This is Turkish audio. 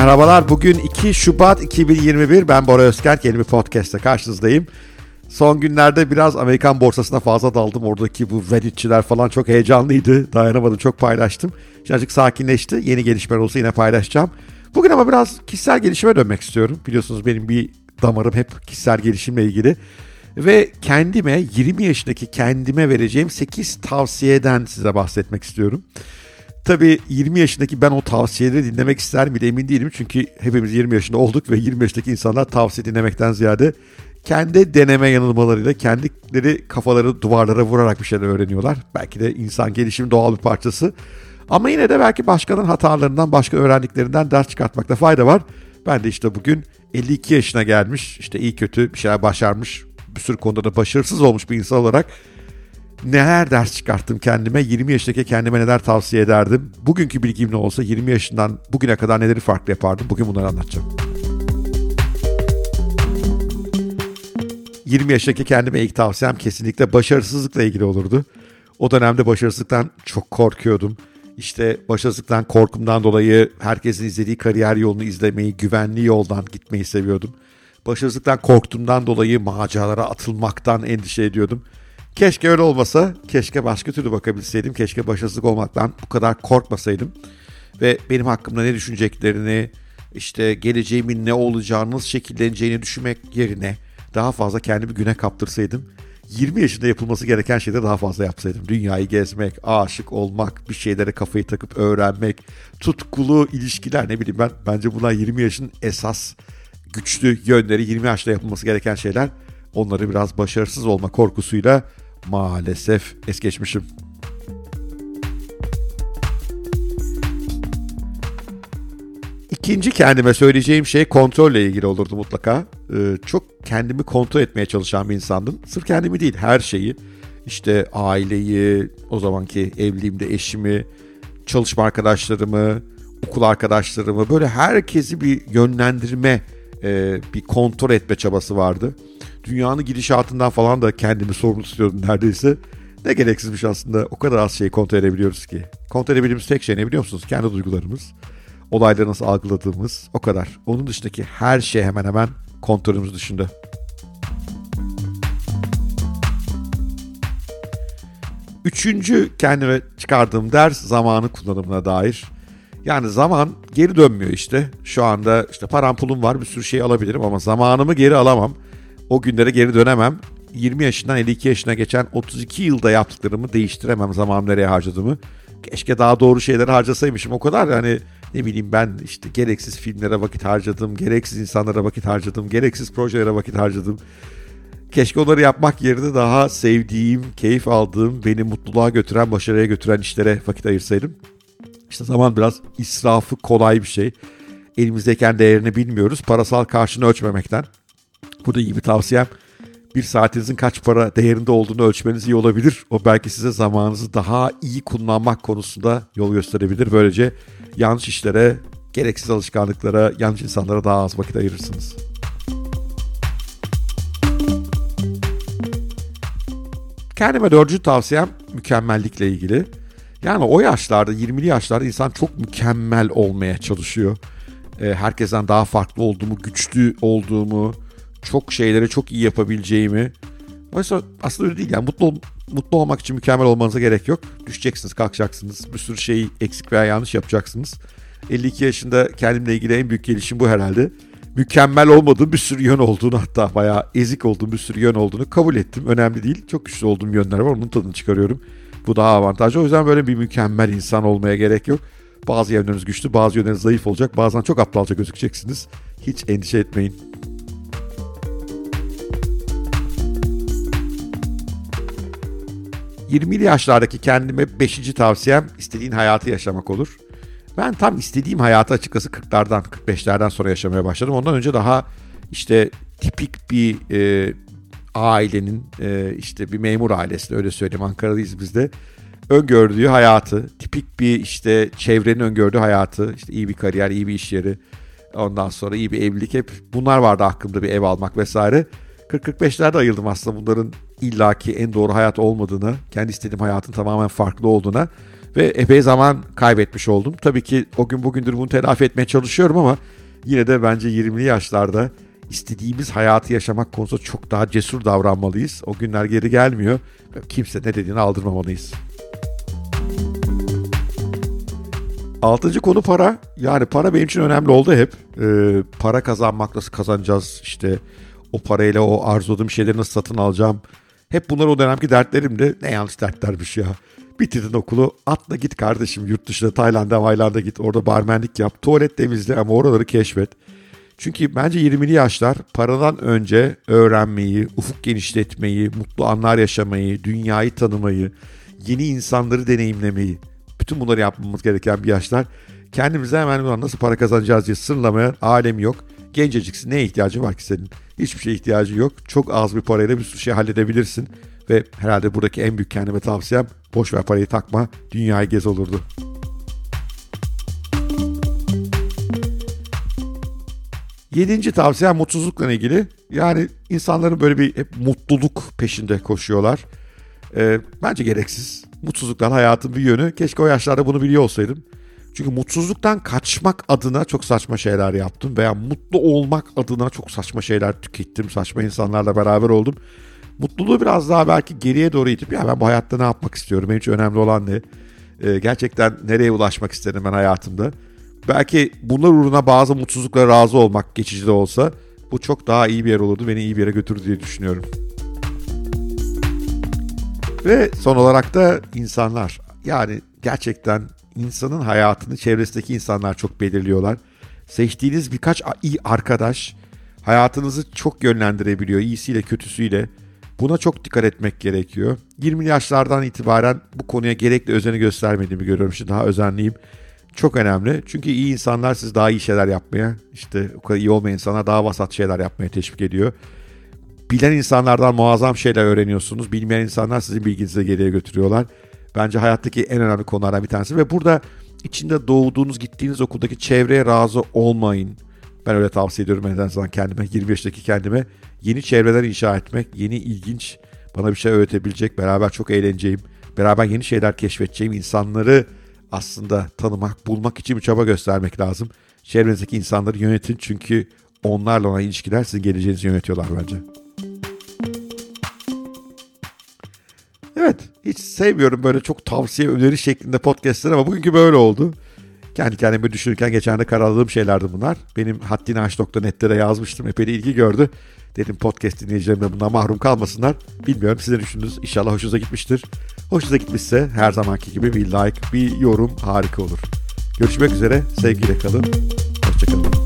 Merhabalar. Bugün 2 Şubat 2021. Ben Bora Özker. Yeni bir podcast'te karşınızdayım. Son günlerde biraz Amerikan borsasına fazla daldım. Oradaki bu Reddit'çiler falan çok heyecanlıydı. Dayanamadım çok paylaştım. Birazcık sakinleşti. Yeni gelişmeler olsa yine paylaşacağım. Bugün ama biraz kişisel gelişime dönmek istiyorum. Biliyorsunuz benim bir damarım hep kişisel gelişimle ilgili. Ve kendime 20 yaşındaki kendime vereceğim 8 tavsiyeden size bahsetmek istiyorum. Tabii 20 yaşındaki ben o tavsiyeleri dinlemek ister miydi emin değilim. Çünkü hepimiz 20 yaşında olduk ve 20 yaşındaki insanlar tavsiye dinlemekten ziyade kendi deneme yanılmalarıyla kendileri kafaları duvarlara vurarak bir şeyler öğreniyorlar. Belki de insan gelişim doğal bir parçası. Ama yine de belki başkalarının hatalarından, başka öğrendiklerinden ders çıkartmakta fayda var. Ben de işte bugün 52 yaşına gelmiş, işte iyi kötü bir şeyler başarmış, bir sürü konuda da başarısız olmuş bir insan olarak neler ders çıkarttım kendime, 20 yaşındaki kendime neler tavsiye ederdim. Bugünkü bilgim ne olsa 20 yaşından bugüne kadar neleri farklı yapardım. Bugün bunları anlatacağım. 20 yaşındaki kendime ilk tavsiyem kesinlikle başarısızlıkla ilgili olurdu. O dönemde başarısızlıktan çok korkuyordum. İşte başarısızlıktan korkumdan dolayı herkesin izlediği kariyer yolunu izlemeyi, güvenli yoldan gitmeyi seviyordum. Başarısızlıktan korktuğumdan dolayı maceralara atılmaktan endişe ediyordum. Keşke öyle olmasa, keşke başka türlü bakabilseydim, keşke başarısızlık olmaktan bu kadar korkmasaydım. Ve benim hakkımda ne düşüneceklerini, işte geleceğimin ne olacağını, nasıl şekilleneceğini düşünmek yerine daha fazla kendimi güne kaptırsaydım. 20 yaşında yapılması gereken şeyleri daha fazla yapsaydım. Dünyayı gezmek, aşık olmak, bir şeylere kafayı takıp öğrenmek, tutkulu ilişkiler ne bileyim ben. Bence bunlar 20 yaşın esas güçlü yönleri 20 yaşta yapılması gereken şeyler. Onları biraz başarısız olma korkusuyla maalesef es geçmişim. İkinci kendime söyleyeceğim şey kontrolle ilgili olurdu mutlaka. Ee, çok kendimi kontrol etmeye çalışan bir insandım. Sırf kendimi değil her şeyi. İşte aileyi, o zamanki evliliğimde eşimi, çalışma arkadaşlarımı, okul arkadaşlarımı böyle herkesi bir yönlendirme, e, bir kontrol etme çabası vardı. Dünyanın gidişatından falan da kendimi sorumlu tutuyordum neredeyse. Ne gereksizmiş aslında. O kadar az şeyi kontrol edebiliyoruz ki. Kontrol edebildiğimiz tek şey ne biliyor musunuz? Kendi duygularımız olayları nasıl algıladığımız o kadar. Onun dışındaki her şey hemen hemen kontrolümüz dışında. Üçüncü kendime çıkardığım ders zamanı kullanımına dair. Yani zaman geri dönmüyor işte. Şu anda işte param pulum var bir sürü şey alabilirim ama zamanımı geri alamam. O günlere geri dönemem. 20 yaşından 52 yaşına geçen 32 yılda yaptıklarımı değiştiremem zaman nereye harcadığımı. Keşke daha doğru şeyleri harcasaymışım. O kadar hani ne bileyim ben işte gereksiz filmlere vakit harcadım, gereksiz insanlara vakit harcadım, gereksiz projelere vakit harcadım. Keşke onları yapmak yerine daha sevdiğim, keyif aldığım, beni mutluluğa götüren, başarıya götüren işlere vakit ayırsaydım. İşte zaman biraz israfı kolay bir şey. Elimizdeyken değerini bilmiyoruz. Parasal karşını ölçmemekten. Bu da iyi bir tavsiyem. Bir saatinizin kaç para değerinde olduğunu ölçmeniz iyi olabilir. O belki size zamanınızı daha iyi kullanmak konusunda yol gösterebilir. Böylece yanlış işlere, gereksiz alışkanlıklara, yanlış insanlara daha az vakit ayırırsınız. Kendime dördüncü tavsiyem mükemmellikle ilgili. Yani o yaşlarda, 20'li yaşlarda insan çok mükemmel olmaya çalışıyor. Herkesten daha farklı olduğumu, güçlü olduğumu, çok şeyleri çok iyi yapabileceğimi. Oysa aslında öyle değil yani mutlu mutlu olmak için mükemmel olmanıza gerek yok. Düşeceksiniz, kalkacaksınız. Bir sürü şeyi eksik veya yanlış yapacaksınız. 52 yaşında kendimle ilgili en büyük gelişim bu herhalde. Mükemmel olmadığım bir sürü yön olduğunu hatta bayağı ezik olduğum bir sürü yön olduğunu kabul ettim. Önemli değil. Çok güçlü olduğum yönler var. Onun tadını çıkarıyorum. Bu daha avantajlı. O yüzden böyle bir mükemmel insan olmaya gerek yok. Bazı yönleriniz güçlü, bazı yönleriniz zayıf olacak. Bazen çok aptalca gözükeceksiniz. Hiç endişe etmeyin. 20'li yaşlardaki kendime 5. tavsiyem istediğin hayatı yaşamak olur. Ben tam istediğim hayatı açıkçası 40'lardan 45'lerden sonra yaşamaya başladım. Ondan önce daha işte tipik bir e, ailenin e, işte bir memur ailesi öyle söyleyeyim Ankara'dayız biz de öngördüğü hayatı tipik bir işte çevrenin öngördüğü hayatı işte iyi bir kariyer iyi bir iş yeri ondan sonra iyi bir evlilik hep bunlar vardı aklımda bir ev almak vesaire. 40-45'lerde ayıldım aslında bunların illaki en doğru hayat olmadığını, kendi istediğim hayatın tamamen farklı olduğuna ve epey zaman kaybetmiş oldum. Tabii ki o gün bugündür bunu telafi etmeye çalışıyorum ama yine de bence 20'li yaşlarda istediğimiz hayatı yaşamak konusunda çok daha cesur davranmalıyız. O günler geri gelmiyor. Kimse ne dediğini aldırmamalıyız. Altıncı konu para. Yani para benim için önemli oldu hep. Ee, para kazanmak nasıl kazanacağız işte o parayla o arzuladığım şeyleri nasıl satın alacağım. Hep bunlar o dönemki dertlerimdi. Ne yanlış dertlermiş ya. Bitirdin okulu atla git kardeşim yurt dışına Tayland'a Mayland'a git orada barmenlik yap. Tuvalet temizle ama oraları keşfet. Çünkü bence 20'li yaşlar paradan önce öğrenmeyi, ufuk genişletmeyi, mutlu anlar yaşamayı, dünyayı tanımayı, yeni insanları deneyimlemeyi, bütün bunları yapmamız gereken bir yaşlar. Kendimize hemen nasıl para kazanacağız diye sınırlamayan alem yok. Genceciksin neye ihtiyacın var ki senin? Hiçbir şeye ihtiyacın yok. Çok az bir parayla bir sürü şey halledebilirsin. Ve herhalde buradaki en büyük kendime tavsiyem boş ver parayı takma, dünyayı gez olurdu. Yedinci tavsiyem mutsuzlukla ilgili. Yani insanların böyle bir hep mutluluk peşinde koşuyorlar. Ee, bence gereksiz. Mutsuzluklar hayatın bir yönü. Keşke o yaşlarda bunu biliyor olsaydım. Çünkü mutsuzluktan kaçmak adına çok saçma şeyler yaptım veya mutlu olmak adına çok saçma şeyler tükettim. Saçma insanlarla beraber oldum. Mutluluğu biraz daha belki geriye doğru itip ya ben bu hayatta ne yapmak istiyorum? Benim için önemli olan ne? Ee, gerçekten nereye ulaşmak isterim ben hayatımda? Belki bunlar uğruna bazı mutsuzluklara razı olmak geçici de olsa bu çok daha iyi bir yer olurdu. Beni iyi bir yere götürür diye düşünüyorum. Ve son olarak da insanlar. Yani gerçekten insanın hayatını çevresindeki insanlar çok belirliyorlar. Seçtiğiniz birkaç iyi arkadaş hayatınızı çok yönlendirebiliyor iyisiyle kötüsüyle. Buna çok dikkat etmek gerekiyor. 20 yaşlardan itibaren bu konuya gerekli özeni göstermediğimi görüyorum. Şimdi daha özenliyim. Çok önemli. Çünkü iyi insanlar siz daha iyi şeyler yapmaya, işte o kadar iyi olmayan insanlar daha vasat şeyler yapmaya teşvik ediyor. Bilen insanlardan muazzam şeyler öğreniyorsunuz. Bilmeyen insanlar sizin bilginizi geriye götürüyorlar. Bence hayattaki en önemli konulardan bir tanesi. Ve burada içinde doğduğunuz, gittiğiniz okuldaki çevreye razı olmayın. Ben öyle tavsiye ediyorum en azından kendime, 20 yaşındaki kendime. Yeni çevreler inşa etmek, yeni ilginç, bana bir şey öğretebilecek, beraber çok eğleneceğim, beraber yeni şeyler keşfedeceğim insanları aslında tanımak, bulmak için bir çaba göstermek lazım. Çevrenizdeki insanları yönetin çünkü onlarla olan ilişkiler sizin geleceğinizi yönetiyorlar bence. Evet, hiç sevmiyorum böyle çok tavsiye öneri şeklinde podcastler ama bugünkü böyle oldu. Kendi kendime düşünürken geçen de karaladığım şeylerdi bunlar. Benim haddinaş.net'te de yazmıştım. Epey de ilgi gördü. Dedim podcast dinleyicilerim de bundan mahrum kalmasınlar. Bilmiyorum siz ne düşündünüz? İnşallah hoşunuza gitmiştir. Hoşunuza gitmişse her zamanki gibi bir like, bir yorum harika olur. Görüşmek üzere. Sevgiyle kalın. Hoşçakalın.